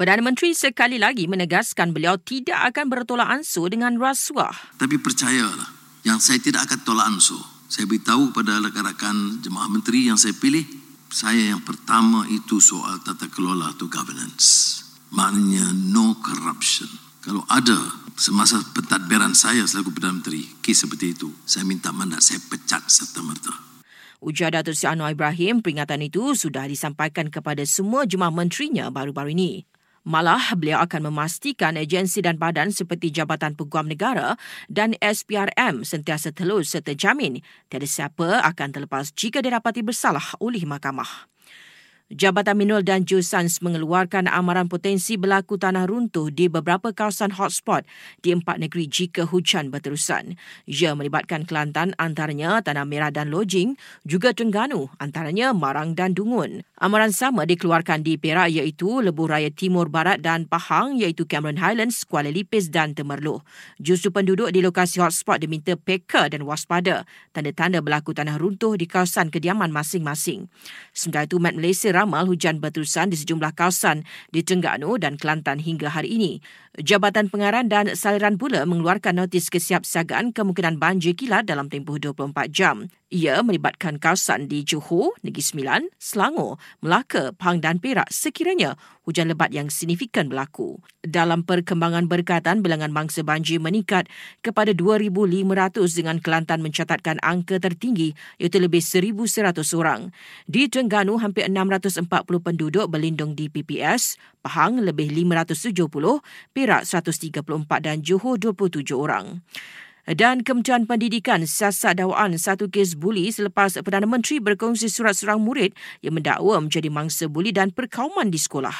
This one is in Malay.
Perdana Menteri sekali lagi menegaskan beliau tidak akan bertolak ansur dengan rasuah. Tapi percayalah, yang saya tidak akan tolak ansur. Saya beritahu kepada rakan-rakan jemaah menteri yang saya pilih, saya yang pertama itu soal tata kelola atau governance. Maknanya no corruption. Kalau ada semasa pentadbiran saya selaku Perdana Menteri, kes seperti itu, saya minta mandat saya pecat serta-merta. Ujar Datuk Seri Anwar Ibrahim, peringatan itu sudah disampaikan kepada semua jemaah menterinya baru-baru ini. Malah, beliau akan memastikan agensi dan badan seperti Jabatan Peguam Negara dan SPRM sentiasa telus serta jamin tiada siapa akan terlepas jika didapati bersalah oleh mahkamah. Jabatan Mineral dan Geoscience mengeluarkan amaran potensi berlaku tanah runtuh di beberapa kawasan hotspot di empat negeri jika hujan berterusan. Ia melibatkan Kelantan antaranya Tanah Merah dan Lojing, juga Terengganu antaranya Marang dan Dungun. Amaran sama dikeluarkan di Perak iaitu Lebuh Raya Timur Barat dan Pahang iaitu Cameron Highlands, Kuala Lipis dan Temerloh. Justru penduduk di lokasi hotspot diminta peka dan waspada tanda-tanda berlaku tanah runtuh di kawasan kediaman masing-masing. Sementara itu, Met Malaysia ramal hujan berterusan di sejumlah kawasan di Terengganu dan Kelantan hingga hari ini. Jabatan Pengarah dan Saliran pula mengeluarkan notis kesiapsiagaan kemungkinan banjir kilat dalam tempoh 24 jam. Ia melibatkan kawasan di Johor, Negeri Sembilan, Selangor, Melaka, Pahang dan Perak sekiranya hujan lebat yang signifikan berlaku. Dalam perkembangan berkaitan, bilangan mangsa banjir meningkat kepada 2,500 dengan Kelantan mencatatkan angka tertinggi iaitu lebih 1,100 orang. Di Terengganu, hampir 640 penduduk berlindung di PPS, Pahang lebih 570, Perak 134 dan Johor 27 orang. Dan Kementerian Pendidikan siasat dakwaan satu kes buli selepas Perdana Menteri berkongsi surat seorang murid yang mendakwa menjadi mangsa buli dan perkauman di sekolah.